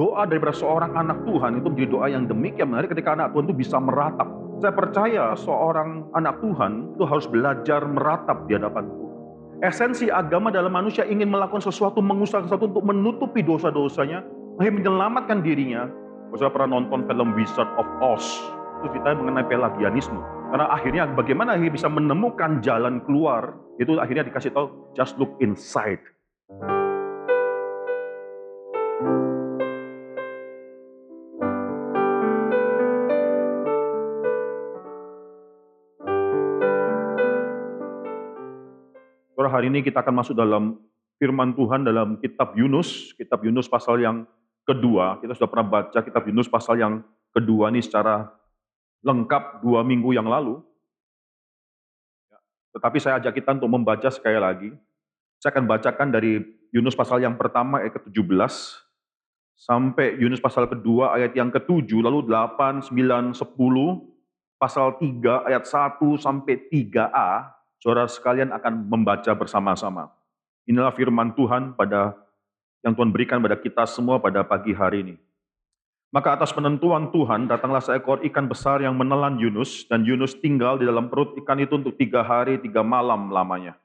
doa daripada seorang anak Tuhan itu menjadi doa yang demikian menarik ketika anak Tuhan itu bisa meratap. Saya percaya seorang anak Tuhan itu harus belajar meratap di hadapan Tuhan. Esensi agama dalam manusia ingin melakukan sesuatu, mengusahakan sesuatu untuk menutupi dosa-dosanya, akhirnya menyelamatkan dirinya. Saya pernah nonton film Wizard of Oz, itu ceritanya mengenai pelagianisme. Karena akhirnya bagaimana akhirnya bisa menemukan jalan keluar, itu akhirnya dikasih tahu, just look inside. Hari ini kita akan masuk dalam firman Tuhan dalam kitab Yunus, kitab Yunus pasal yang kedua. Kita sudah pernah baca kitab Yunus pasal yang kedua ini secara lengkap dua minggu yang lalu. Ya, tetapi saya ajak kita untuk membaca sekali lagi. Saya akan bacakan dari Yunus pasal yang pertama ayat ke-17 sampai Yunus pasal kedua ayat yang ke-7, lalu 8, 9, 10, pasal 3 ayat 1 sampai 3a, saudara sekalian akan membaca bersama-sama. Inilah firman Tuhan pada yang Tuhan berikan pada kita semua pada pagi hari ini. Maka atas penentuan Tuhan datanglah seekor ikan besar yang menelan Yunus dan Yunus tinggal di dalam perut ikan itu untuk tiga hari tiga malam lamanya.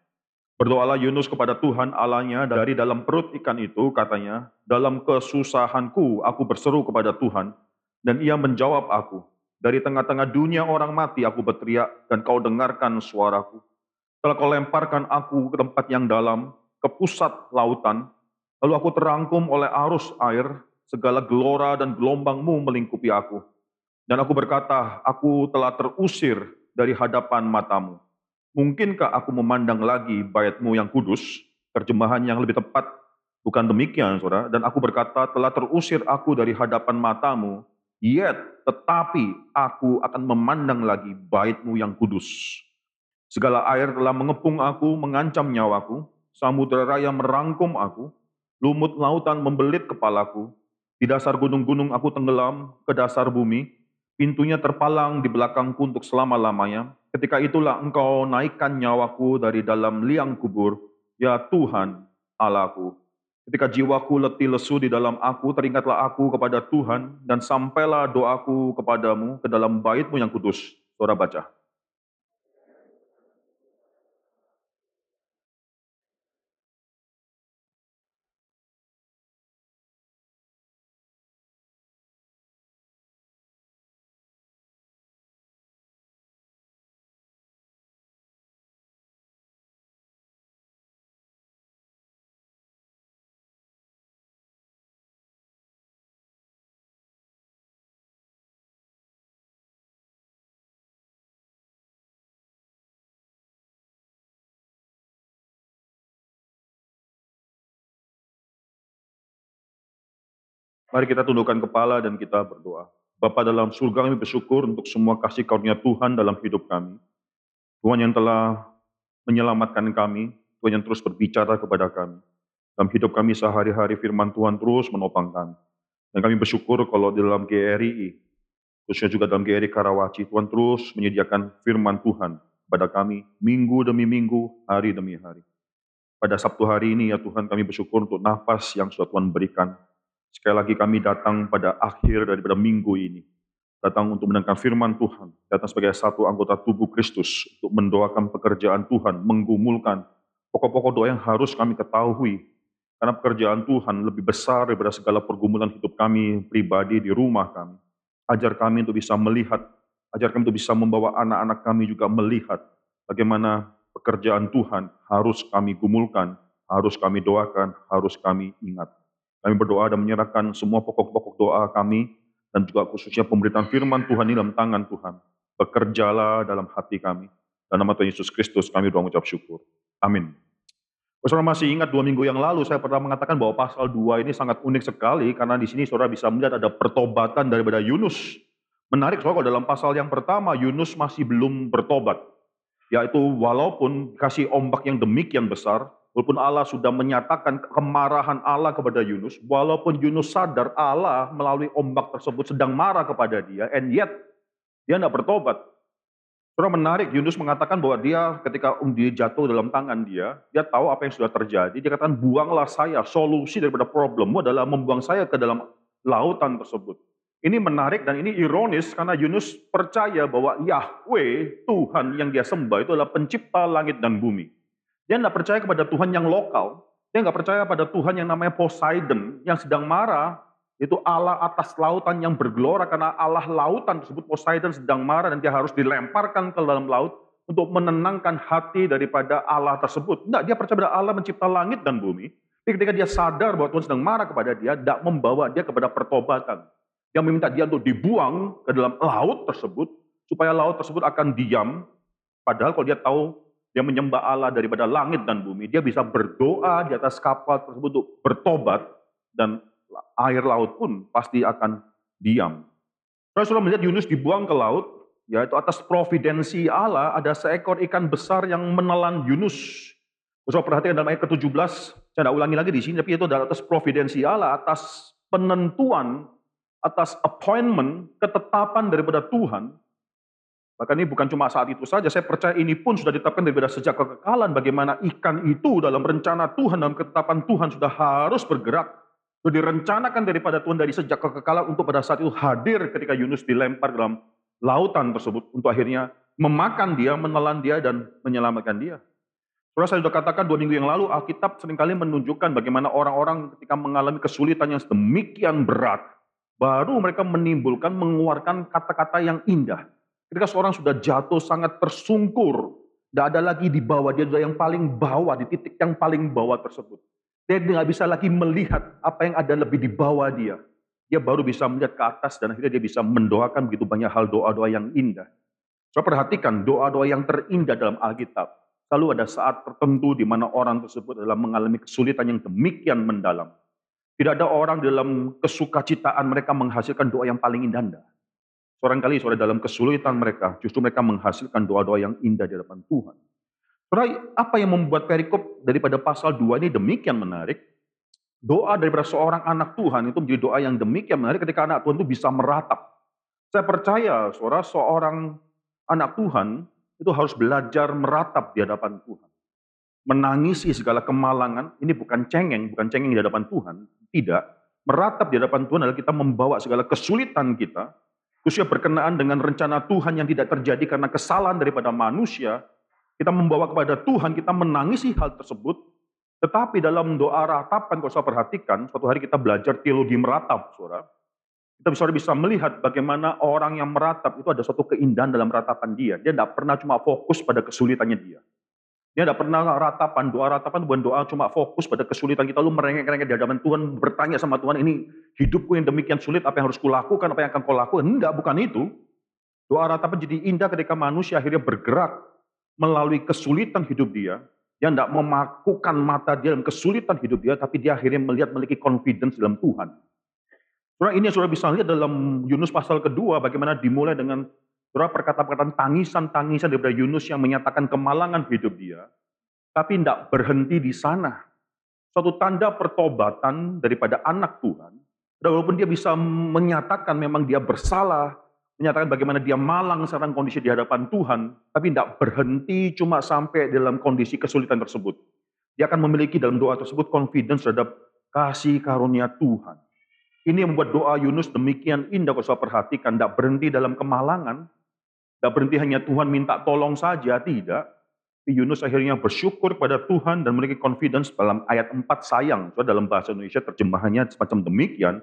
Berdoalah Yunus kepada Tuhan Allahnya dari dalam perut ikan itu katanya, dalam kesusahanku aku berseru kepada Tuhan dan ia menjawab aku. Dari tengah-tengah dunia orang mati aku berteriak dan kau dengarkan suaraku. Setelah kau lemparkan aku ke tempat yang dalam, ke pusat lautan, lalu aku terangkum oleh arus air, segala gelora dan gelombangmu melingkupi aku. Dan aku berkata, aku telah terusir dari hadapan matamu. Mungkinkah aku memandang lagi bayatmu yang kudus? Terjemahan yang lebih tepat, bukan demikian, saudara. Dan aku berkata, telah terusir aku dari hadapan matamu, yet tetapi aku akan memandang lagi baitmu yang kudus. Segala air telah mengepung aku, mengancam nyawaku. Samudera raya merangkum aku. Lumut lautan membelit kepalaku. Di dasar gunung-gunung aku tenggelam ke dasar bumi. Pintunya terpalang di belakangku untuk selama-lamanya. Ketika itulah engkau naikkan nyawaku dari dalam liang kubur. Ya Tuhan, Allahku. Ketika jiwaku letih lesu di dalam aku, teringatlah aku kepada Tuhan, dan sampailah doaku kepadamu ke dalam baitmu yang kudus. Saudara baca. Mari kita tundukkan kepala dan kita berdoa. Bapa dalam surga kami bersyukur untuk semua kasih karunia Tuhan dalam hidup kami. Tuhan yang telah menyelamatkan kami, Tuhan yang terus berbicara kepada kami. Dalam hidup kami sehari-hari firman Tuhan terus menopang kami. Dan kami bersyukur kalau di dalam GRI, khususnya juga dalam GRI Karawaci, Tuhan terus menyediakan firman Tuhan pada kami minggu demi minggu, hari demi hari. Pada Sabtu hari ini ya Tuhan kami bersyukur untuk nafas yang sudah Tuhan berikan Sekali lagi kami datang pada akhir daripada minggu ini. Datang untuk mendengarkan firman Tuhan. Datang sebagai satu anggota tubuh Kristus. Untuk mendoakan pekerjaan Tuhan. Menggumulkan pokok-pokok doa yang harus kami ketahui. Karena pekerjaan Tuhan lebih besar daripada segala pergumulan hidup kami pribadi di rumah kami. Ajar kami untuk bisa melihat. Ajar kami untuk bisa membawa anak-anak kami juga melihat. Bagaimana pekerjaan Tuhan harus kami gumulkan, harus kami doakan, harus kami ingat. Kami berdoa dan menyerahkan semua pokok-pokok doa kami dan juga khususnya pemberitaan firman Tuhan ini dalam tangan Tuhan. Bekerjalah dalam hati kami. Dan nama Tuhan Yesus Kristus kami doa mengucap syukur. Amin. Saudara masih ingat dua minggu yang lalu saya pernah mengatakan bahwa pasal 2 ini sangat unik sekali karena di sini saudara bisa melihat ada pertobatan daripada Yunus. Menarik soal dalam pasal yang pertama Yunus masih belum bertobat. Yaitu walaupun kasih ombak yang demikian besar, Walaupun Allah sudah menyatakan kemarahan Allah kepada Yunus, walaupun Yunus sadar Allah melalui ombak tersebut sedang marah kepada dia, and yet dia tidak bertobat. Saudara menarik, Yunus mengatakan bahwa dia ketika dia jatuh dalam tangan dia, dia tahu apa yang sudah terjadi. Dia katakan, buanglah saya, solusi daripada problemmu adalah membuang saya ke dalam lautan tersebut. Ini menarik dan ini ironis karena Yunus percaya bahwa Yahweh, Tuhan yang dia sembah itu adalah pencipta langit dan bumi. Dia tidak percaya kepada Tuhan yang lokal, dia nggak percaya pada Tuhan yang namanya Poseidon, yang sedang marah, itu Allah atas lautan yang bergelora karena Allah lautan tersebut Poseidon sedang marah dan dia harus dilemparkan ke dalam laut untuk menenangkan hati daripada Allah tersebut. Tidak, dia percaya pada Allah mencipta langit dan bumi. Tapi ketika dia sadar bahwa Tuhan sedang marah kepada dia, tidak membawa dia kepada pertobatan yang meminta dia untuk dibuang ke dalam laut tersebut, supaya laut tersebut akan diam. Padahal kalau dia tahu dia menyembah Allah daripada langit dan bumi, dia bisa berdoa di atas kapal tersebut untuk bertobat, dan air laut pun pasti akan diam. Rasulullah melihat Yunus dibuang ke laut, yaitu atas providensi Allah ada seekor ikan besar yang menelan Yunus. Saudara perhatikan dalam ayat ke-17, saya tidak ulangi lagi di sini, tapi itu adalah atas providensi Allah, atas penentuan atas appointment, ketetapan daripada Tuhan, bahkan ini bukan cuma saat itu saja, saya percaya ini pun sudah ditetapkan daripada sejak kekekalan, bagaimana ikan itu dalam rencana Tuhan, dalam ketetapan Tuhan sudah harus bergerak, sudah direncanakan daripada Tuhan dari sejak kekekalan untuk pada saat itu hadir ketika Yunus dilempar dalam lautan tersebut, untuk akhirnya memakan dia, menelan dia, dan menyelamatkan dia. Saudara saya sudah katakan dua minggu yang lalu, Alkitab sering kali menunjukkan bagaimana orang-orang ketika mengalami kesulitan yang sedemikian berat, baru mereka menimbulkan, mengeluarkan kata-kata yang indah. Ketika seorang sudah jatuh sangat tersungkur, tidak ada lagi di bawah, dia sudah yang paling bawah, di titik yang paling bawah tersebut. Dia tidak bisa lagi melihat apa yang ada lebih di bawah dia. Dia baru bisa melihat ke atas dan akhirnya dia bisa mendoakan begitu banyak hal doa-doa yang indah. Saya perhatikan doa-doa yang terindah dalam Alkitab. Selalu ada saat tertentu di mana orang tersebut adalah mengalami kesulitan yang demikian mendalam. Tidak ada orang dalam kesukacitaan mereka menghasilkan doa yang paling indah. Seorang kali saudara dalam kesulitan mereka, justru mereka menghasilkan doa-doa yang indah di hadapan Tuhan. Saudara, apa yang membuat perikop daripada pasal 2 ini demikian menarik? Doa daripada seorang anak Tuhan itu menjadi doa yang demikian menarik ketika anak Tuhan itu bisa meratap. Saya percaya, saudara, seorang anak Tuhan itu harus belajar meratap di hadapan Tuhan menangisi segala kemalangan, ini bukan cengeng, bukan cengeng di hadapan Tuhan, tidak. Meratap di hadapan Tuhan adalah kita membawa segala kesulitan kita, khususnya berkenaan dengan rencana Tuhan yang tidak terjadi karena kesalahan daripada manusia, kita membawa kepada Tuhan, kita menangisi hal tersebut, tetapi dalam doa ratapan, kalau saya perhatikan, suatu hari kita belajar teologi meratap, saudara. Kita bisa, bisa melihat bagaimana orang yang meratap itu ada suatu keindahan dalam ratapan dia. Dia tidak pernah cuma fokus pada kesulitannya dia. Dia tidak pernah ratapan, doa ratapan bukan doa cuma fokus pada kesulitan kita, lu merengek-rengek di hadapan Tuhan, bertanya sama Tuhan, ini hidupku yang demikian sulit, apa yang harus kulakukan, apa yang akan kau lakukan. Enggak, bukan itu. Doa ratapan jadi indah ketika manusia akhirnya bergerak melalui kesulitan hidup dia, dia tidak memakukan mata dia dalam kesulitan hidup dia, tapi dia akhirnya melihat memiliki confidence dalam Tuhan. Saudara, ini yang sudah bisa lihat dalam Yunus pasal kedua, bagaimana dimulai dengan Saudara perkataan-perkataan tangisan-tangisan daripada Yunus yang menyatakan kemalangan hidup dia. Tapi tidak berhenti di sana. Suatu tanda pertobatan daripada anak Tuhan. Dan walaupun dia bisa menyatakan memang dia bersalah, menyatakan bagaimana dia malang sekarang kondisi di hadapan Tuhan, tapi tidak berhenti cuma sampai dalam kondisi kesulitan tersebut. Dia akan memiliki dalam doa tersebut confidence terhadap kasih karunia Tuhan. Ini yang membuat doa Yunus demikian indah kalau saya perhatikan, tidak berhenti dalam kemalangan, tidak berhenti hanya Tuhan minta tolong saja, tidak. Yunus akhirnya bersyukur kepada Tuhan dan memiliki confidence dalam ayat 4 sayang. So, dalam bahasa Indonesia terjemahannya semacam demikian.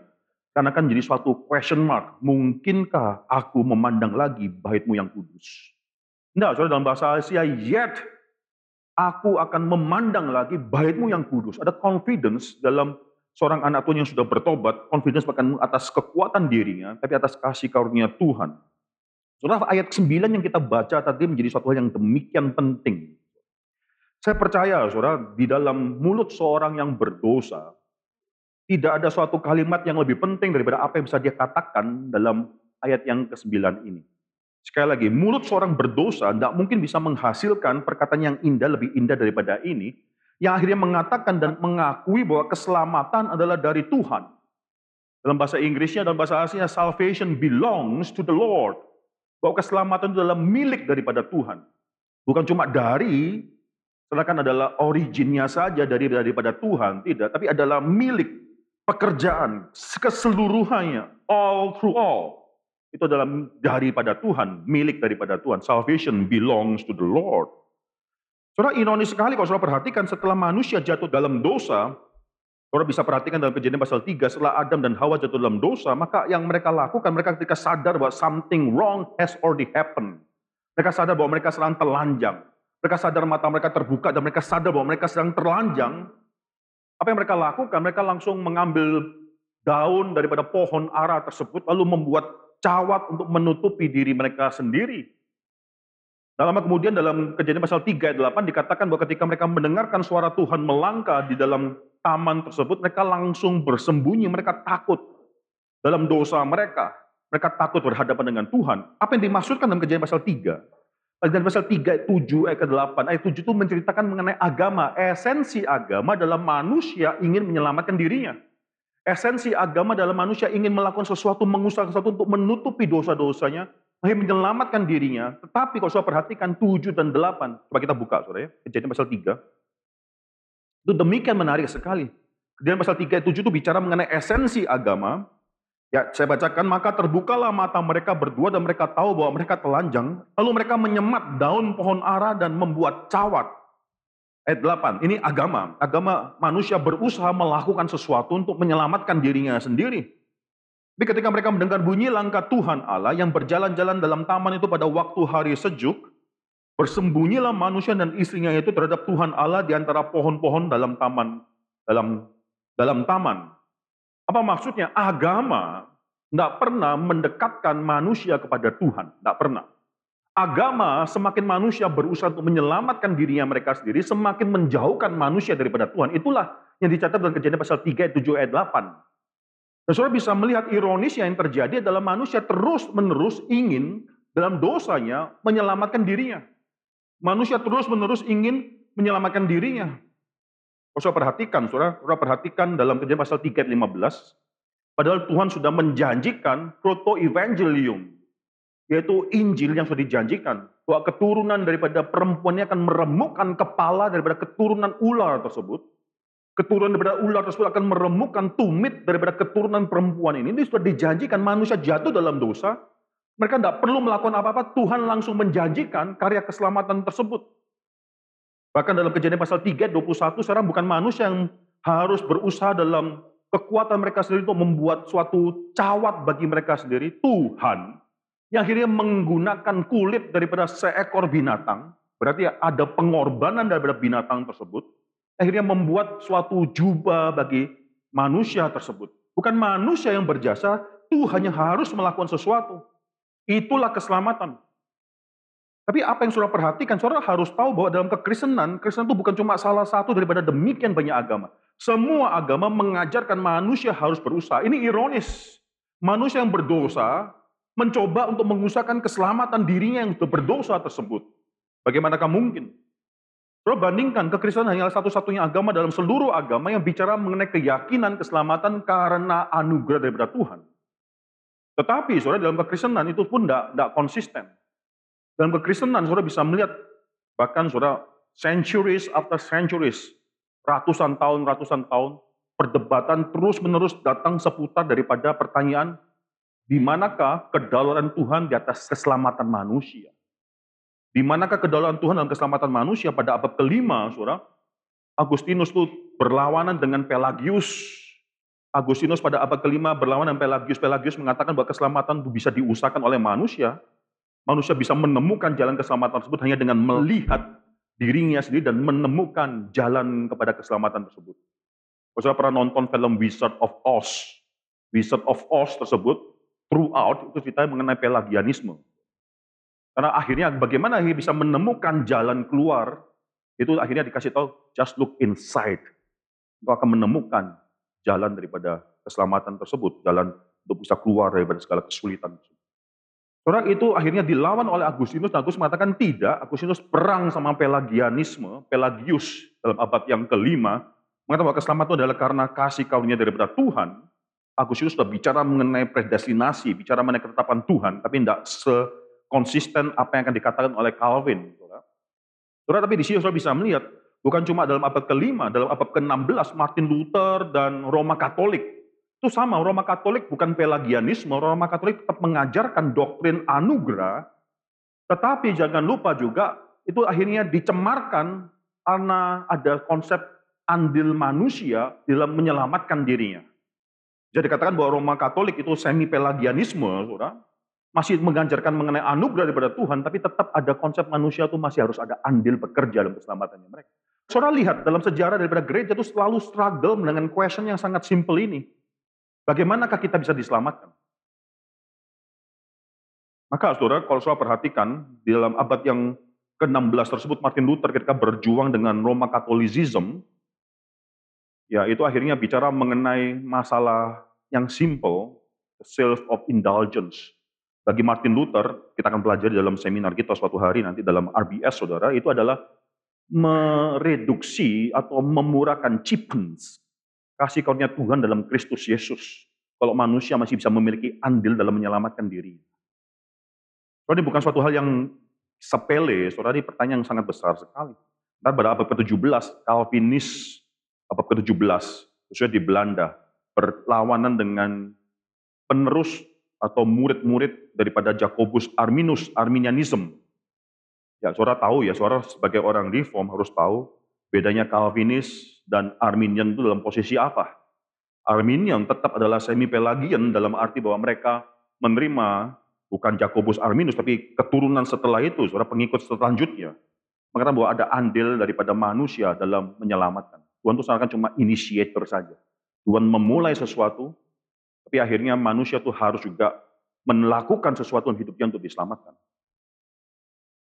Karena kan jadi suatu question mark. Mungkinkah aku memandang lagi baitmu yang kudus? Tidak, saudara dalam bahasa Asia, yet aku akan memandang lagi baitmu yang kudus. Ada confidence dalam seorang anak Tuhan yang sudah bertobat, confidence bahkan atas kekuatan dirinya, tapi atas kasih karunia Tuhan. Saudara, ayat 9 yang kita baca tadi menjadi suatu hal yang demikian penting. Saya percaya, saudara, di dalam mulut seorang yang berdosa, tidak ada suatu kalimat yang lebih penting daripada apa yang bisa dia katakan dalam ayat yang ke-9 ini. Sekali lagi, mulut seorang berdosa tidak mungkin bisa menghasilkan perkataan yang indah, lebih indah daripada ini, yang akhirnya mengatakan dan mengakui bahwa keselamatan adalah dari Tuhan. Dalam bahasa Inggrisnya, dalam bahasa Asia, salvation belongs to the Lord bahwa keselamatan itu adalah milik daripada Tuhan. Bukan cuma dari, sedangkan adalah originnya saja dari daripada Tuhan, tidak, tapi adalah milik pekerjaan, keseluruhannya, all through all, itu adalah daripada Tuhan, milik daripada Tuhan. Salvation belongs to the Lord. Saudara ironis sekali kalau saudara perhatikan setelah manusia jatuh dalam dosa, saudara bisa perhatikan dalam kejadian pasal 3, setelah Adam dan Hawa jatuh dalam dosa, maka yang mereka lakukan, mereka ketika sadar bahwa something wrong has already happened. Mereka sadar bahwa mereka sedang telanjang. Mereka sadar mata mereka terbuka dan mereka sadar bahwa mereka sedang terlanjang. Apa yang mereka lakukan? Mereka langsung mengambil daun daripada pohon ara tersebut, lalu membuat cawat untuk menutupi diri mereka sendiri. Dalam kemudian dalam kejadian pasal 3 ayat 8 dikatakan bahwa ketika mereka mendengarkan suara Tuhan melangkah di dalam taman tersebut, mereka langsung bersembunyi, mereka takut dalam dosa mereka. Mereka takut berhadapan dengan Tuhan. Apa yang dimaksudkan dalam kejadian pasal 3? Kejadian pasal 3, 7, ayat ke-8. Ayat 7 itu menceritakan mengenai agama. Esensi agama dalam manusia ingin menyelamatkan dirinya. Esensi agama dalam manusia ingin melakukan sesuatu, mengusahakan sesuatu untuk menutupi dosa-dosanya, ingin menyelamatkan dirinya. Tetapi kalau saya perhatikan 7 dan 8, coba kita buka saudara ya, kejadian pasal 3. Itu demikian menarik sekali. Kejadian pasal 3 7 itu bicara mengenai esensi agama. Ya, saya bacakan, maka terbukalah mata mereka berdua dan mereka tahu bahwa mereka telanjang. Lalu mereka menyemat daun pohon ara dan membuat cawat Ayat 8, ini agama. Agama manusia berusaha melakukan sesuatu untuk menyelamatkan dirinya sendiri. Tapi ketika mereka mendengar bunyi langkah Tuhan Allah yang berjalan-jalan dalam taman itu pada waktu hari sejuk, bersembunyilah manusia dan istrinya itu terhadap Tuhan Allah di antara pohon-pohon dalam taman dalam dalam taman. Apa maksudnya? Agama tidak pernah mendekatkan manusia kepada Tuhan, tidak pernah agama semakin manusia berusaha untuk menyelamatkan dirinya mereka sendiri, semakin menjauhkan manusia daripada Tuhan. Itulah yang dicatat dalam kejadian pasal 3, 7, ayat 8. Dan saudara bisa melihat ironis yang terjadi adalah manusia terus-menerus ingin dalam dosanya menyelamatkan dirinya. Manusia terus-menerus ingin menyelamatkan dirinya. Saudara perhatikan, saudara, perhatikan dalam kejadian pasal 3 ayat 15, padahal Tuhan sudah menjanjikan proto-evangelium, yaitu Injil yang sudah dijanjikan bahwa keturunan daripada perempuan ini akan meremukkan kepala daripada keturunan ular tersebut. Keturunan daripada ular tersebut akan meremukkan tumit daripada keturunan perempuan ini. Ini sudah dijanjikan manusia jatuh dalam dosa. Mereka tidak perlu melakukan apa-apa. Tuhan langsung menjanjikan karya keselamatan tersebut. Bahkan dalam kejadian pasal 3, 21, sekarang bukan manusia yang harus berusaha dalam kekuatan mereka sendiri untuk membuat suatu cawat bagi mereka sendiri. Tuhan yang akhirnya menggunakan kulit daripada seekor binatang, berarti ada pengorbanan daripada binatang tersebut, akhirnya membuat suatu jubah bagi manusia tersebut. Bukan manusia yang berjasa, Tuhan yang harus melakukan sesuatu. Itulah keselamatan. Tapi apa yang saudara perhatikan, saudara harus tahu bahwa dalam kekristenan, Kristen itu bukan cuma salah satu daripada demikian banyak agama. Semua agama mengajarkan manusia harus berusaha. Ini ironis. Manusia yang berdosa mencoba untuk mengusahakan keselamatan dirinya yang berdosa tersebut. Bagaimanakah mungkin? Saudara bandingkan, kekristenan hanyalah satu-satunya agama dalam seluruh agama yang bicara mengenai keyakinan keselamatan karena anugerah daripada Tuhan. Tetapi saudara dalam kekristenan itu pun tidak konsisten. Dalam kekristenan saudara bisa melihat bahkan saudara centuries after centuries, ratusan tahun, ratusan tahun, perdebatan terus menerus datang seputar daripada pertanyaan di manakah kedaulatan Tuhan di atas keselamatan manusia? Di manakah kedaulatan Tuhan dalam keselamatan manusia pada abad kelima, saudara? Agustinus itu berlawanan dengan Pelagius. Agustinus pada abad kelima berlawanan dengan Pelagius. Pelagius mengatakan bahwa keselamatan itu bisa diusahakan oleh manusia. Manusia bisa menemukan jalan keselamatan tersebut hanya dengan melihat dirinya sendiri dan menemukan jalan kepada keselamatan tersebut. Saya pernah nonton film Wizard of Oz. Wizard of Oz tersebut throughout itu cerita mengenai pelagianisme. Karena akhirnya bagaimana dia bisa menemukan jalan keluar, itu akhirnya dikasih tahu, just look inside. Engkau akan menemukan jalan daripada keselamatan tersebut, jalan untuk bisa keluar daripada segala kesulitan. Saudara itu akhirnya dilawan oleh Agustinus, dan Agustinus mengatakan tidak, Agustinus perang sama pelagianisme, Pelagius dalam abad yang kelima, mengatakan bahwa keselamatan itu adalah karena kasih karunia daripada Tuhan, Agustinus sudah bicara mengenai predestinasi, bicara mengenai ketetapan Tuhan, tapi tidak sekonsisten apa yang akan dikatakan oleh Calvin. Saudara, saudara tapi di sini saudara bisa melihat Bukan cuma dalam abad ke-5, dalam abad ke-16 Martin Luther dan Roma Katolik. Itu sama, Roma Katolik bukan pelagianisme, Roma Katolik tetap mengajarkan doktrin anugerah, tetapi jangan lupa juga itu akhirnya dicemarkan karena ada konsep andil manusia dalam menyelamatkan dirinya. Jadi katakan bahwa Roma Katolik itu semi pelagianisme, saudara, masih mengajarkan mengenai anugerah daripada Tuhan, tapi tetap ada konsep manusia itu masih harus ada andil bekerja dalam keselamatannya mereka. Saudara lihat dalam sejarah daripada gereja itu selalu struggle dengan question yang sangat simple ini. Bagaimanakah kita bisa diselamatkan? Maka saudara, kalau saudara perhatikan, di dalam abad yang ke-16 tersebut Martin Luther ketika berjuang dengan Roma Katolisism, ya itu akhirnya bicara mengenai masalah yang simple, self of indulgence. Bagi Martin Luther, kita akan pelajari dalam seminar kita suatu hari nanti dalam RBS saudara, itu adalah mereduksi atau memurahkan cheapens kasih karunia Tuhan dalam Kristus Yesus. Kalau manusia masih bisa memiliki andil dalam menyelamatkan diri. Soalnya ini bukan suatu hal yang sepele, saudara ini pertanyaan yang sangat besar sekali. Ntar pada abad ke-17, Calvinis abad ke-17, khususnya di Belanda, berlawanan dengan penerus atau murid-murid daripada Jacobus Arminus, Arminianism. Ya, saudara tahu ya, saudara sebagai orang reform harus tahu bedanya Calvinis dan Arminian itu dalam posisi apa. Arminian tetap adalah semi-pelagian dalam arti bahwa mereka menerima bukan Jacobus Arminus, tapi keturunan setelah itu, saudara pengikut selanjutnya. Mengatakan bahwa ada andil daripada manusia dalam menyelamatkan. Tuhan itu seakan cuma initiator saja. Tuhan memulai sesuatu, tapi akhirnya manusia itu harus juga melakukan sesuatu dalam hidupnya untuk diselamatkan.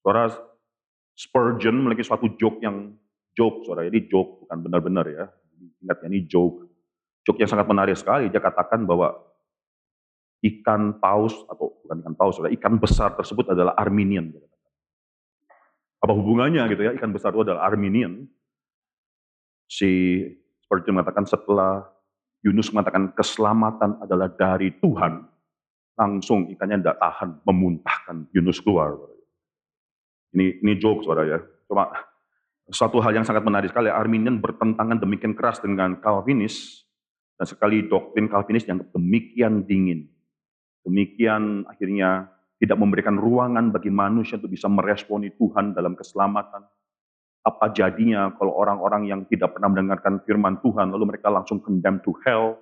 Saudara, Spurgeon memiliki suatu joke yang joke, saudara. Ini joke, bukan benar-benar ya. Ingat ini joke. Joke yang sangat menarik sekali. Dia katakan bahwa ikan paus, atau bukan ikan paus, saudara, ikan besar tersebut adalah Arminian. Apa hubungannya gitu ya, ikan besar itu adalah Arminian. Si Spurgeon mengatakan setelah Yunus mengatakan keselamatan adalah dari Tuhan, langsung ikannya tidak tahan memuntahkan Yunus keluar. Ini ini joke saudara ya. Cuma satu hal yang sangat menarik sekali, Arminian bertentangan demikian keras dengan Calvinis, dan sekali doktrin Calvinis yang demikian dingin. Demikian akhirnya tidak memberikan ruangan bagi manusia untuk bisa meresponi Tuhan dalam keselamatan. Apa jadinya kalau orang-orang yang tidak pernah mendengarkan firman Tuhan, lalu mereka langsung condemn to hell.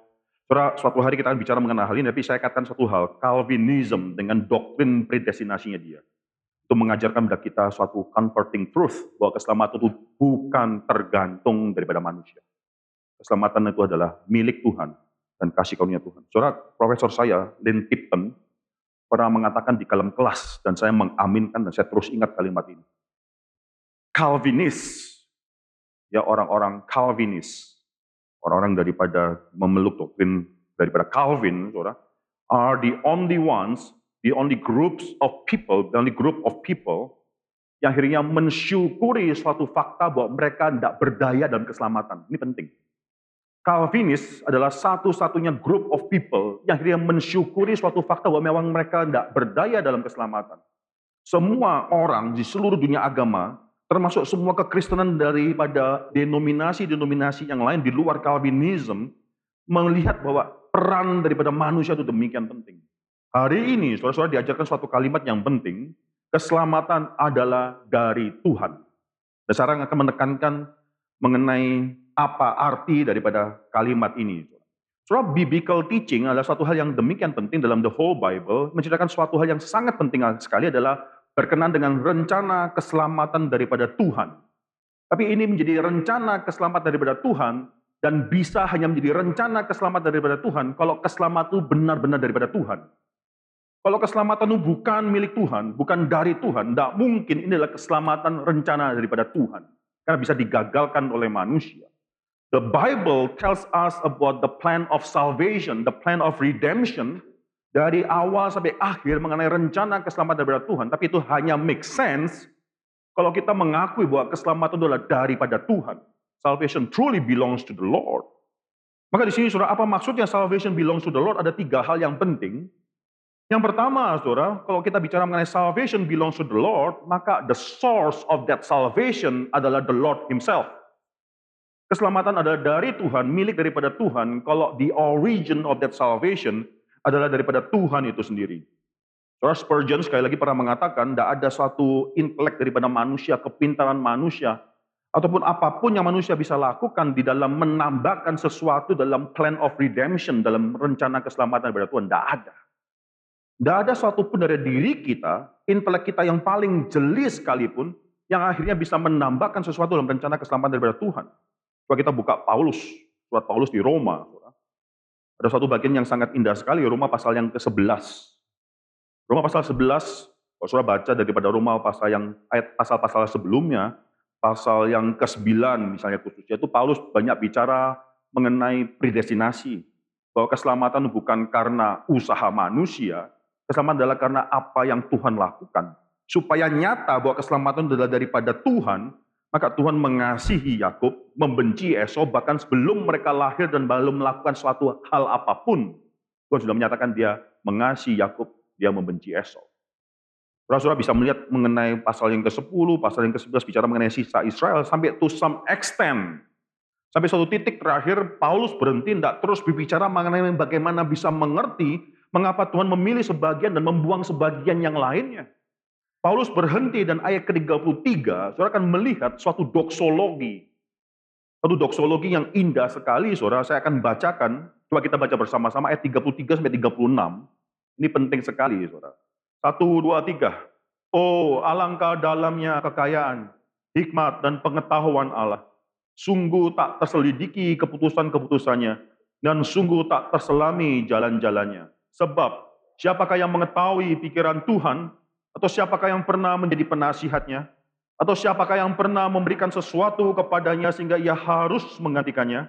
Saudara, suatu hari kita akan bicara mengenai hal ini, tapi saya katakan satu hal, Calvinism dengan doktrin predestinasinya dia itu mengajarkan kepada kita suatu comforting truth bahwa keselamatan itu bukan tergantung daripada manusia. Keselamatan itu adalah milik Tuhan dan kasih karunia Tuhan. Saudara, profesor saya, Lynn Tipton, pernah mengatakan di dalam kelas, dan saya mengaminkan dan saya terus ingat kalimat ini. Calvinis, ya orang-orang Calvinis, orang-orang daripada memeluk doktrin daripada Calvin, saudara, are the only ones the only groups of people, the only group of people yang akhirnya mensyukuri suatu fakta bahwa mereka tidak berdaya dalam keselamatan. Ini penting. Calvinis adalah satu-satunya group of people yang akhirnya mensyukuri suatu fakta bahwa memang mereka tidak berdaya dalam keselamatan. Semua orang di seluruh dunia agama, termasuk semua kekristenan daripada denominasi-denominasi yang lain di luar Calvinism, melihat bahwa peran daripada manusia itu demikian penting. Hari ini, saudara-saudara diajarkan suatu kalimat yang penting, keselamatan adalah dari Tuhan. Dan sekarang akan menekankan mengenai apa arti daripada kalimat ini. Saudara, biblical teaching adalah suatu hal yang demikian penting dalam the whole Bible, menceritakan suatu hal yang sangat penting sekali adalah berkenan dengan rencana keselamatan daripada Tuhan. Tapi ini menjadi rencana keselamatan daripada Tuhan dan bisa hanya menjadi rencana keselamatan daripada Tuhan kalau keselamatan itu benar-benar daripada Tuhan. Kalau keselamatan itu bukan milik Tuhan, bukan dari Tuhan, tidak mungkin ini adalah keselamatan rencana daripada Tuhan. Karena bisa digagalkan oleh manusia. The Bible tells us about the plan of salvation, the plan of redemption, dari awal sampai akhir mengenai rencana keselamatan daripada Tuhan. Tapi itu hanya make sense kalau kita mengakui bahwa keselamatan itu adalah daripada Tuhan. Salvation truly belongs to the Lord. Maka di sini saudara, apa maksudnya salvation belongs to the Lord? Ada tiga hal yang penting. Yang pertama, saudara, kalau kita bicara mengenai salvation belongs to the Lord, maka the source of that salvation adalah the Lord Himself. Keselamatan adalah dari Tuhan, milik daripada Tuhan. Kalau the origin of that salvation adalah daripada Tuhan itu sendiri. Saudara Spurgeon sekali lagi pernah mengatakan, tidak ada suatu intelek daripada manusia, kepintaran manusia, ataupun apa pun yang manusia bisa lakukan di dalam menambahkan sesuatu dalam plan of redemption, dalam rencana keselamatan daripada Tuhan. Tidak ada. Tidak ada suatu pun dari diri kita, intelek kita yang paling jeli sekalipun, yang akhirnya bisa menambahkan sesuatu dalam rencana keselamatan daripada Tuhan. Coba kita buka Paulus, surat Paulus di Roma. Ada satu bagian yang sangat indah sekali, Roma pasal yang ke-11. Roma pasal 11, kalau saudara baca daripada Roma pasal yang ayat pasal-pasal sebelumnya, pasal yang ke-9 misalnya khususnya itu Paulus banyak bicara mengenai predestinasi. Bahwa keselamatan bukan karena usaha manusia, keselamatan adalah karena apa yang Tuhan lakukan. Supaya nyata bahwa keselamatan adalah daripada Tuhan, maka Tuhan mengasihi Yakub, membenci Esau, bahkan sebelum mereka lahir dan belum melakukan suatu hal apa pun. Tuhan sudah menyatakan dia mengasihi Yakub, dia membenci Esau. Saudara bisa melihat mengenai pasal yang ke-10, pasal yang ke-11 bicara mengenai sisa Israel sampai to some extent. Sampai suatu titik terakhir Paulus berhenti tidak terus berbicara mengenai bagaimana bisa mengerti mengapa Tuhan memilih sebagian dan membuang sebagian yang lainnya. Paulus berhenti dan ayat ke-33, saudara akan melihat suatu doksologi. Suatu doksologi yang indah sekali, saudara. Saya akan bacakan, coba kita baca bersama-sama ayat 33 sampai 36. Ini penting sekali, saudara. Satu, dua, tiga. Oh, alangkah dalamnya kekayaan, hikmat, dan pengetahuan Allah. Sungguh tak terselidiki keputusan-keputusannya, dan sungguh tak terselami jalan-jalannya. Sebab, siapakah yang mengetahui pikiran Tuhan, atau siapakah yang pernah menjadi penasihatnya? Atau siapakah yang pernah memberikan sesuatu kepadanya sehingga ia harus menggantikannya?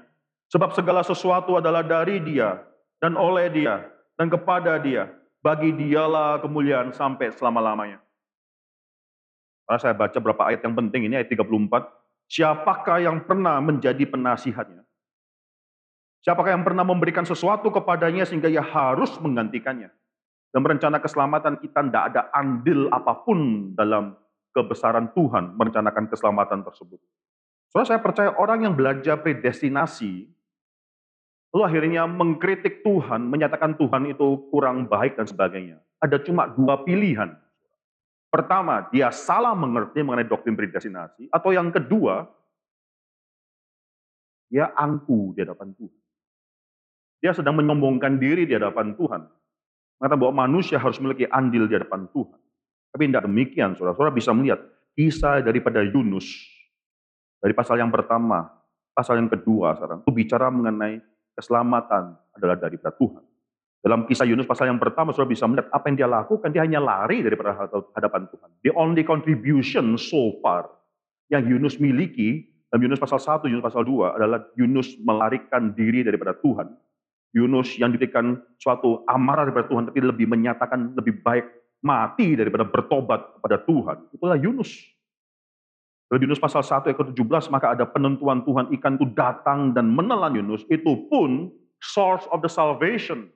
Sebab segala sesuatu adalah dari dia, dan oleh dia, dan kepada dia. Bagi dialah kemuliaan sampai selama-lamanya. Saya baca beberapa ayat yang penting ini, ayat 34. Siapakah yang pernah menjadi penasihatnya? Siapakah yang pernah memberikan sesuatu kepadanya sehingga ia harus menggantikannya? Dan rencana keselamatan kita tidak ada andil apa pun dalam kebesaran Tuhan merencanakan keselamatan tersebut. Soalnya saya percaya orang yang belajar predestinasi, lalu akhirnya mengkritik Tuhan, menyatakan Tuhan itu kurang baik dan sebagainya. Ada cuma dua pilihan. Pertama, dia salah mengerti mengenai doktrin predestinasi, atau yang kedua, dia angku di hadapan Tuhan. Dia sedang menyombongkan diri di hadapan Tuhan mengatakan bahwa manusia harus memiliki andil di hadapan Tuhan. Tapi tidak demikian, saudara-saudara bisa melihat kisah daripada Yunus. Dari pasal yang pertama, pasal yang kedua sekarang, itu bicara mengenai keselamatan adalah daripada Tuhan. Dalam kisah Yunus pasal yang pertama, saudara bisa melihat apa yang dia lakukan, dia hanya lari daripada hadapan Tuhan. The only contribution so far yang Yunus miliki, dalam Yunus pasal 1, Yunus pasal 2, adalah Yunus melarikan diri daripada Tuhan Yunus yang diberikan suatu amarah daripada Tuhan, tapi lebih menyatakan lebih baik mati daripada bertobat kepada Tuhan. Itulah Yunus. Dalam Yunus pasal 1 ayat ke-17, maka ada penentuan Tuhan ikan itu datang dan menelan Yunus. Itu pun source of the salvation.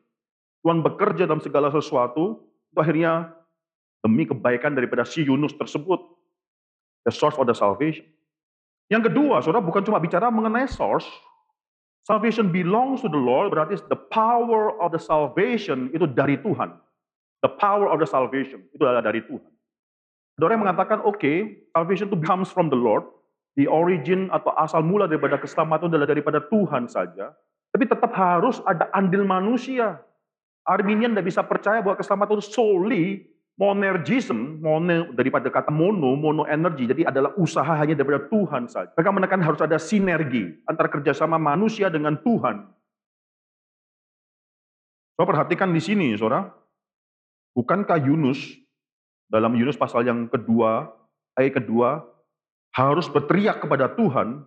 Tuhan bekerja dalam segala sesuatu, itu akhirnya demi kebaikan daripada si Yunus tersebut. The source of the salvation. Yang kedua, saudara bukan cuma bicara mengenai source, Salvation belongs to the Lord, berarti the power of the salvation itu dari Tuhan. The power of the salvation itu adalah dari Tuhan. Ada orang yang mengatakan, oke, okay, salvation itu comes from the Lord. The origin atau asal mula daripada keselamatan adalah daripada Tuhan saja. Tapi tetap harus ada andil manusia. Arminian tidak bisa percaya bahwa keselamatan itu solely Monergism, mono daripada kata mono, mono energi, jadi adalah usaha hanya daripada Tuhan saja. Mereka menekan harus ada sinergi antara kerjasama manusia dengan Tuhan. So perhatikan di sini, saudara. Bukankah Yunus dalam Yunus pasal yang kedua, ayat kedua, harus berteriak kepada Tuhan,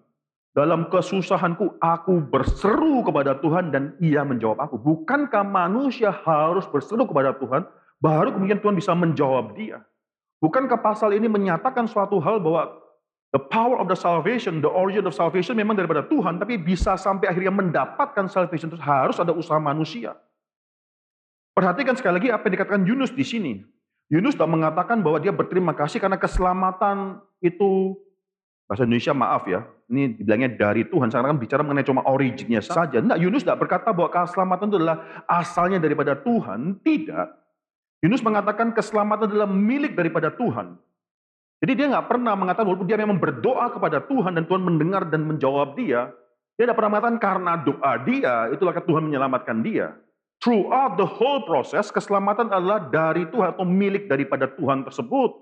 dalam kesusahanku aku berseru kepada Tuhan dan ia menjawab aku. Bukankah manusia harus berseru kepada Tuhan baru kemudian Tuhan bisa menjawab dia. Bukankah pasal ini menyatakan suatu hal bahwa the power of the salvation, the origin of salvation memang daripada Tuhan, tapi bisa sampai akhirnya mendapatkan salvation itu harus ada usaha manusia. Perhatikan sekali lagi apa yang dikatakan Yunus di sini. Yunus tak mengatakan bahwa dia berterima kasih karena keselamatan itu Bahasa Indonesia maaf ya, ini dibilangnya dari Tuhan, sekarang kan bicara mengenai cuma originnya saja. Enggak, Yunus tidak berkata bahwa keselamatan itu adalah asalnya daripada Tuhan. Tidak. Yunus mengatakan keselamatan adalah milik daripada Tuhan. Jadi dia nggak pernah mengatakan walaupun dia memang berdoa kepada Tuhan dan Tuhan mendengar dan menjawab dia, dia tidak pernah mengatakan karena doa dia, itulah Tuhan menyelamatkan dia. Throughout the whole process, keselamatan adalah dari Tuhan atau milik daripada Tuhan tersebut.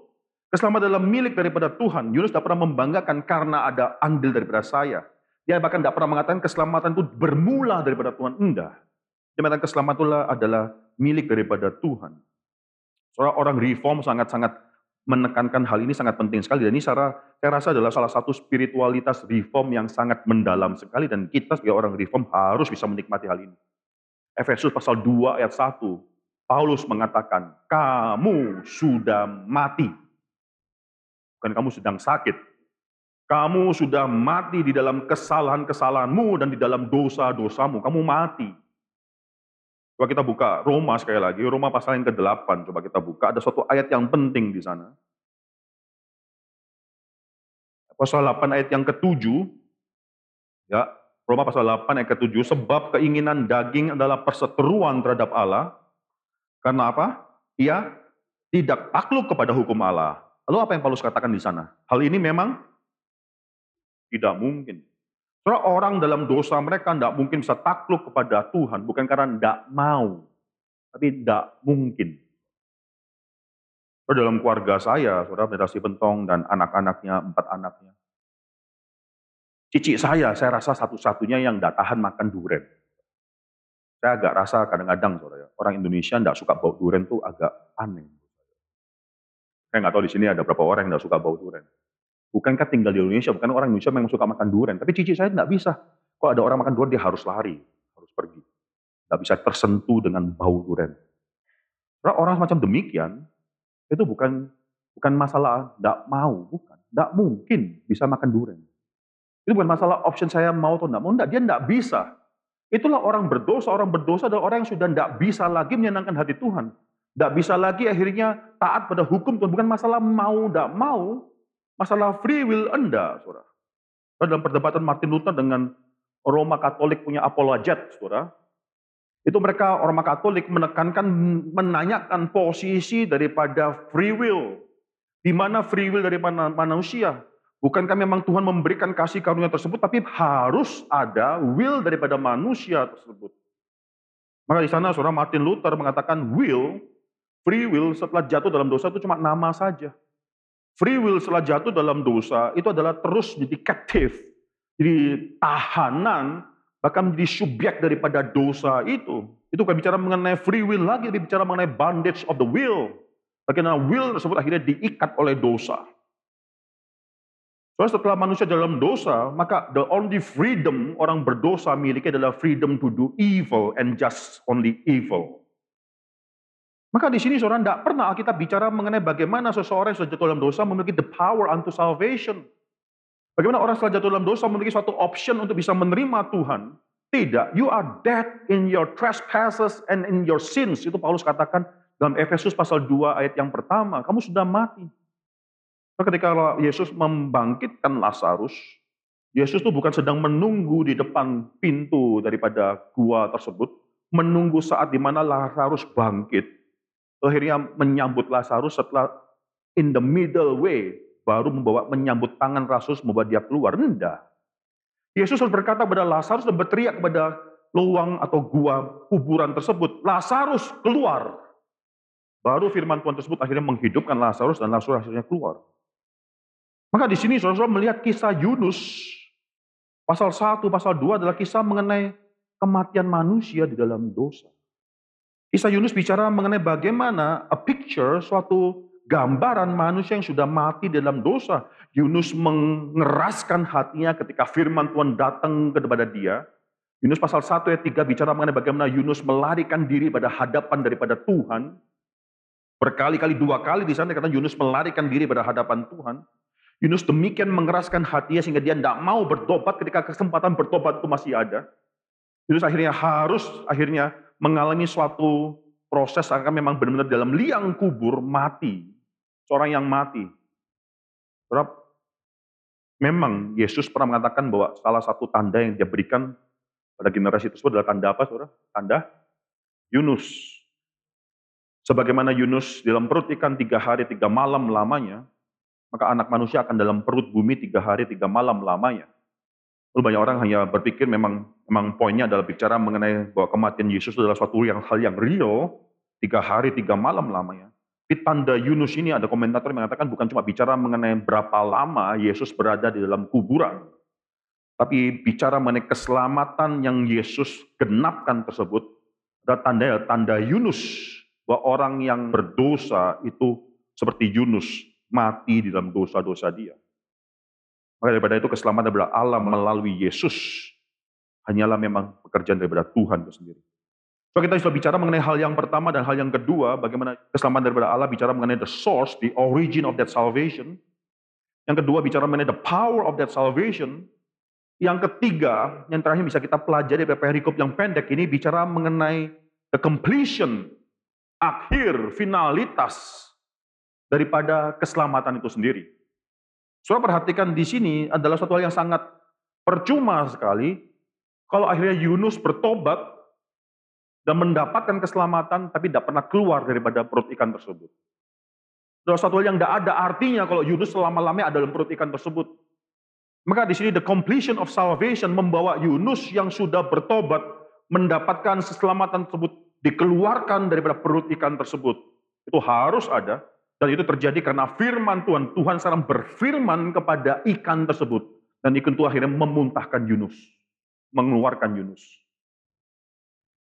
Keselamatan adalah milik daripada Tuhan. Yunus tidak pernah membanggakan karena ada andil daripada saya. Dia bahkan tidak pernah mengatakan keselamatan itu bermula daripada Tuhan. Enggak. Dia mengatakan keselamatan adalah milik daripada Tuhan. Orang reform sangat-sangat menekankan hal ini sangat penting sekali. Dan ini saya, saya rasa adalah salah satu spiritualitas reform yang sangat mendalam sekali. Dan kita sebagai orang reform harus bisa menikmati hal ini. Efesus pasal 2 ayat 1. Paulus mengatakan, kamu sudah mati Bukan kamu sedang sakit. Kamu sudah mati di dalam kesalahan-kesalahanmu dan di dalam dosa-dosamu. Kamu mati. Coba kita buka Roma sekali lagi, Roma pasal yang ke-8. Coba kita buka, ada suatu ayat yang penting di sana. Pasal 8 ayat yang ke-7. Ya, Roma pasal 8 ayat ke-7. Sebab keinginan daging adalah perseteruan terhadap Allah. Karena apa? Ia tidak takluk kepada hukum Allah. Lalu apa yang Paulus katakan di sana? Hal ini memang tidak mungkin. Karena orang dalam dosa mereka tidak mungkin bisa takluk kepada Tuhan, bukan karena tidak mau, tapi tidak mungkin. dalam keluarga saya, saudara generasi Bentong dan anak-anaknya, empat anaknya. Cici saya, saya rasa satu-satunya yang tidak tahan makan durian. Saya agak rasa kadang-kadang, saudara, orang Indonesia tidak suka bau durian itu agak aneh. Saya nggak tahu di sini ada berapa orang yang nggak suka bau durian. Bukankah tinggal di Indonesia, bukan orang Indonesia memang suka makan durian. Tapi cici saya nggak bisa. Kalau ada orang makan durian, dia harus lari, harus pergi. Nggak bisa tersentuh dengan bau durian. Karena orang semacam demikian, itu bukan bukan masalah nggak mau, bukan. Nggak mungkin bisa makan durian. Itu bukan masalah option saya mau atau nggak mau, enggak, dia nggak bisa. Itulah orang berdosa, orang berdosa adalah orang yang sudah nggak bisa lagi menyenangkan hati Tuhan. Tidak bisa lagi akhirnya taat pada hukum Tuhan. Bukan masalah mau, tidak mau. Masalah free will Anda, saudara. Dalam perdebatan Martin Luther dengan Roma Katolik punya apologet, saudara. Itu mereka Roma Katolik menekankan, menanyakan posisi daripada free will. Di mana free will dari manusia? Bukankah memang Tuhan memberikan kasih karunia tersebut, tapi harus ada will daripada manusia tersebut. Maka di sana saudara Martin Luther mengatakan will Free will setelah jatuh dalam dosa itu cuma nama saja. Free will setelah jatuh dalam dosa itu adalah terus jadi captive, jadi tahanan, bahkan menjadi subjek daripada dosa itu. Itu bukan bicara mengenai free will lagi, tapi bicara mengenai bondage of the will. Bagaimana will tersebut akhirnya diikat oleh dosa. So, setelah manusia dalam dosa, maka the only freedom orang berdosa miliki adalah freedom to do evil and just only evil. Maka di sini saudara tidak pernah kita bicara mengenai bagaimana seseorang yang sudah jatuh dalam dosa memiliki the power unto salvation. Bagaimana orang setelah jatuh dalam dosa memiliki suatu option untuk bisa menerima Tuhan. Tidak, you are dead in your trespasses and in your sins. Itu Paulus katakan dalam Efesus pasal 2 ayat yang pertama. Kamu sudah mati. Ketika Yesus membangkitkan Lazarus, Yesus itu bukan sedang menunggu di depan pintu daripada gua tersebut, menunggu saat di mana Lazarus bangkit, akhirnya menyambut Lazarus setelah in the middle way baru membawa menyambut tangan Lazarus membawa dia keluar. Tidak. Yesus harus berkata kepada Lazarus dan berteriak kepada luang atau gua kuburan tersebut, Lazarus keluar. Baru firman Tuhan tersebut akhirnya menghidupkan Lazarus dan Lazarus akhirnya keluar. Maka di sini saudara melihat kisah Yunus pasal 1, pasal 2 adalah kisah mengenai kematian manusia di dalam dosa. Kisah Yunus bicara mengenai bagaimana a picture, suatu gambaran manusia yang sudah mati dalam dosa. Yunus mengeraskan hatinya ketika firman Tuhan datang kepada dia. Yunus pasal 1 ayat 3 bicara mengenai bagaimana Yunus melarikan diri pada hadapan daripada Tuhan. Berkali-kali dua kali di sana kata Yunus melarikan diri pada hadapan Tuhan. Yunus demikian mengeraskan hatinya sehingga dia tidak mau bertobat ketika kesempatan bertobat itu masih ada. Yunus akhirnya harus akhirnya mengalami suatu proses akan memang benar-benar dalam liang kubur mati. Seorang yang mati. Memang Yesus pernah mengatakan bahwa salah satu tanda yang dia berikan pada generasi tersebut adalah tanda apa, saudara? Tanda Yunus. Sebagaimana Yunus dalam perut ikan tiga hari tiga malam lamanya, maka anak manusia akan dalam perut bumi tiga hari tiga malam lamanya. Lalu banyak orang hanya berpikir memang memang poinnya adalah bicara mengenai bahwa kematian Yesus adalah suatu yang hal yang real, tiga hari tiga malam lamanya. Di tanda Yunus ini ada komentator yang mengatakan bukan cuma bicara mengenai berapa lama Yesus berada di dalam kuburan. Tapi bicara mengenai keselamatan yang Yesus genapkan tersebut. Ada tanda tanda Yunus. Bahwa orang yang berdosa itu seperti Yunus. Mati di dalam dosa-dosa dia. Maka daripada itu keselamatan daripada Allah melalui Yesus. Hanyalah memang pekerjaan daripada Tuhan itu sendiri. So kita sudah bicara mengenai hal yang pertama dan hal yang kedua, bagaimana keselamatan daripada Allah bicara mengenai the source, the origin of that salvation. Yang kedua bicara mengenai the power of that salvation. Yang ketiga, yang terakhir bisa kita pelajari dari perikop yang pendek ini bicara mengenai the completion, akhir, finalitas daripada keselamatan itu sendiri. Saudara perhatikan di sini adalah suatu hal yang sangat percuma sekali kalau akhirnya Yunus bertobat dan mendapatkan keselamatan tapi tidak pernah keluar daripada perut ikan tersebut. Saudara satu hal yang tidak ada artinya kalau Yunus selama-lamanya ada dalam perut ikan tersebut. Maka di sini the completion of salvation membawa Yunus yang sudah bertobat mendapatkan keselamatan tersebut dikeluarkan daripada perut ikan tersebut. Itu harus ada dan itu terjadi karena firman Tuhan. Tuhan sekarang berfirman kepada ikan tersebut dan ikan itu akhirnya memuntahkan Yunus, mengeluarkan Yunus.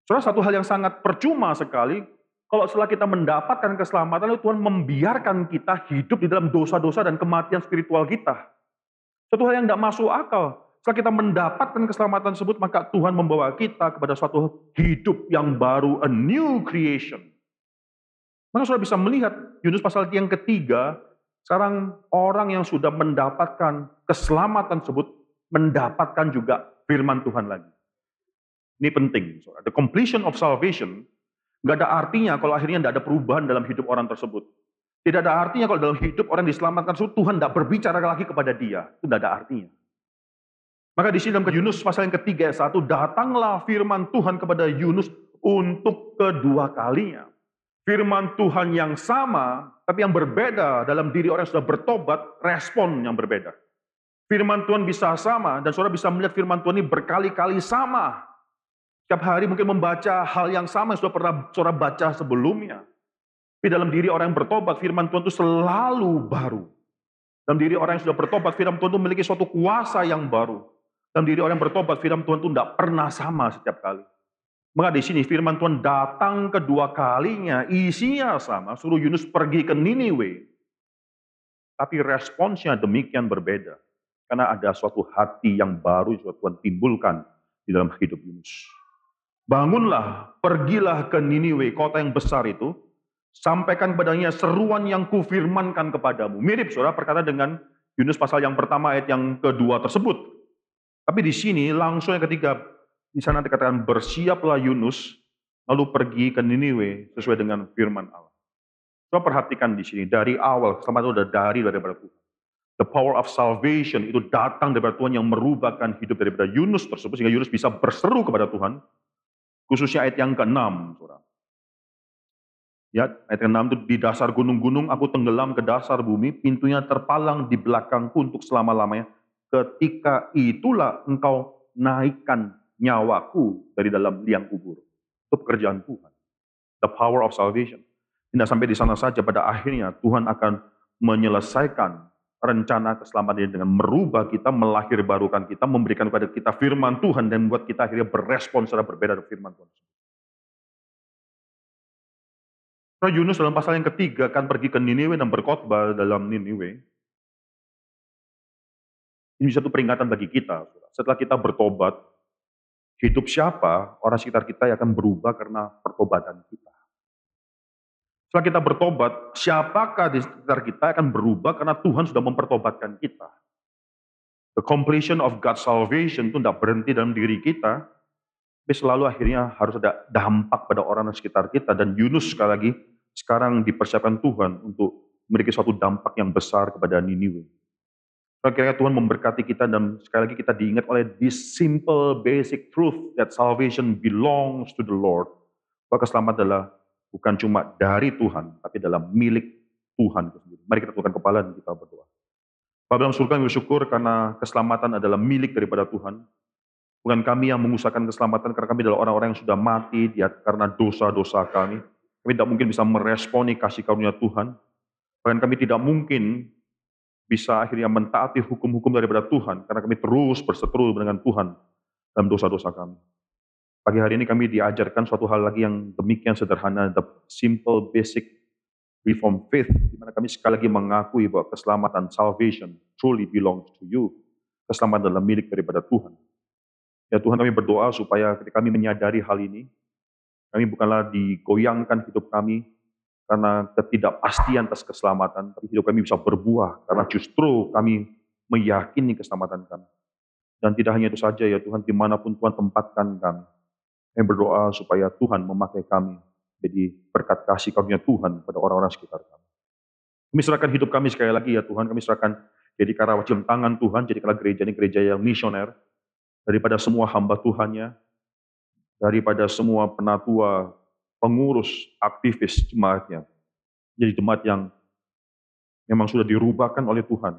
Saudara, satu hal yang sangat percuma sekali, kalau setelah kita mendapatkan keselamatan, Tuhan membiarkan kita hidup di dalam dosa-dosa dan kematian spiritual kita. Satu hal yang tidak masuk akal. Setelah kita mendapatkan keselamatan tersebut, maka Tuhan membawa kita kepada suatu hidup yang baru, a new creation. Maka sudah bisa melihat Yunus pasal yang ketiga, sekarang orang yang sudah mendapatkan keselamatan tersebut, mendapatkan juga firman Tuhan lagi. Ini penting. The completion of salvation nggak ada artinya kalau akhirnya tidak ada perubahan dalam hidup orang tersebut. Tidak ada artinya kalau dalam hidup orang diselamatkan Tuhan tidak berbicara lagi kepada dia. Itu tidak ada artinya. Maka di sini dalam Yunus pasal yang ketiga ayat satu datanglah firman Tuhan kepada Yunus untuk kedua kalinya. Firman Tuhan yang sama, tapi yang berbeda dalam diri orang yang sudah bertobat, respon yang berbeda. Firman Tuhan bisa sama, dan saudara bisa melihat firman Tuhan ini berkali-kali sama Setiap hari mungkin membaca hal yang sama yang sudah pernah saudara baca sebelumnya. Tapi dalam diri orang yang bertobat, firman Tuhan itu selalu baru. Dalam diri orang yang sudah bertobat, firman Tuhan itu memiliki suatu kuasa yang baru. Dalam diri orang yang bertobat, firman Tuhan itu tidak pernah sama setiap kali. Maka di sini firman Tuhan datang kedua kalinya, isinya sama, suruh Yunus pergi ke Niniwe. Tapi responsnya demikian berbeda. Karena ada suatu hati yang baru yang Tuhan timbulkan di dalam hidup Yunus. Bangunlah, pergilah ke Niniwe, kota yang besar itu, sampaikan kepadanya seruan yang kufirmankan kepadamu. Mirip saudara perkara dengan Yunus pasal yang pertama ayat yang kedua tersebut. Tapi di sini langsung yang ketiga, di sana dikatakan bersiaplah Yunus, lalu pergi ke Niniwe sesuai dengan firman Allah. Coba perhatikan di sini, dari awal, sama itu sudah dari daripada Tuhan. The power of salvation itu datang daripada Tuhan yang merubahkan hidup daripada Yunus tersebut, sehingga Yunus bisa berseru kepada Tuhan, Khususnya ayat yang ke-6, saudara. Ya, ayat ke-6 itu di dasar gunung-gunung aku tenggelam ke dasar bumi, pintunya terpalang di belakangku untuk selama-lamanya. Ketika itulah engkau naikkan nyawaku dari dalam liang kubur. Itu pekerjaan Tuhan. The power of salvation. Tidak sampai di sana saja, pada akhirnya Tuhan akan menyelesaikan rencana keselamatan ini dengan merubah kita, melahir barukan kita, memberikan kepada kita firman Tuhan dan membuat kita akhirnya berespon secara berbeda dengan firman Tuhan. Nah, Yunus dalam pasal yang ketiga akan pergi ke Niniwe dan berkhotbah dalam Niniwe. Ini satu peringatan bagi kita. Setelah kita bertobat, hidup siapa, orang sekitar kita akan berubah karena pertobatan kita. Setelah kita bertobat, siapakah di sekitar kita akan berubah karena Tuhan sudah mempertobatkan kita. The completion of God's salvation itu tidak berhenti dalam diri kita, tapi selalu akhirnya harus ada dampak pada orang di sekitar kita. Dan Yunus sekali lagi sekarang dipersiapkan Tuhan untuk memiliki suatu dampak yang besar kepada Niniwe. Kiranya Tuhan memberkati kita dan sekali lagi kita diingat oleh this simple basic truth that salvation belongs to the Lord. Bahwa keselamatan adalah bukan cuma dari Tuhan, tapi dalam milik Tuhan. Mari kita tundukkan kepala dan kita berdoa. Bapak dalam surga kami bersyukur karena keselamatan adalah milik daripada Tuhan. Bukan kami yang mengusahakan keselamatan karena kami adalah orang-orang yang sudah mati dia, karena dosa-dosa kami. Kami tidak mungkin bisa meresponi kasih karunia Tuhan. Bahkan kami tidak mungkin bisa akhirnya mentaati hukum-hukum daripada Tuhan karena kami terus berseteru dengan Tuhan dalam dosa-dosa kami. Pagi hari ini kami diajarkan suatu hal lagi yang demikian sederhana, the simple basic reform faith, di mana kami sekali lagi mengakui bahwa keselamatan salvation truly belongs to you. Keselamatan adalah milik daripada Tuhan. Ya Tuhan kami berdoa supaya ketika kami menyadari hal ini, kami bukanlah digoyangkan hidup kami karena ketidakpastian atas keselamatan, tapi hidup kami bisa berbuah karena justru kami meyakini keselamatan kami. Dan tidak hanya itu saja ya Tuhan, di mana pun Tuhan tempatkan kami. Kami berdoa supaya Tuhan memakai kami jadi berkat kasih karunia Tuhan pada orang-orang sekitar kami. Kami serahkan hidup kami sekali lagi ya Tuhan, kami serahkan jadi karawat tangan Tuhan, jadi kalau gereja ini gereja yang misioner, daripada semua hamba Tuhannya, daripada semua penatua pengurus, aktivis jemaatnya. Jadi jemaat yang memang sudah dirubahkan oleh Tuhan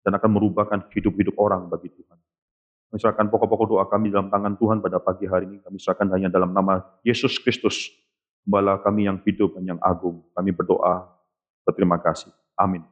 dan akan merubahkan hidup-hidup orang bagi Tuhan. Kami serahkan pokok-pokok doa kami dalam tangan Tuhan pada pagi hari ini. Kami serahkan hanya dalam nama Yesus Kristus, Gembala kami yang hidup dan yang agung. Kami berdoa, berterima kasih. Amin.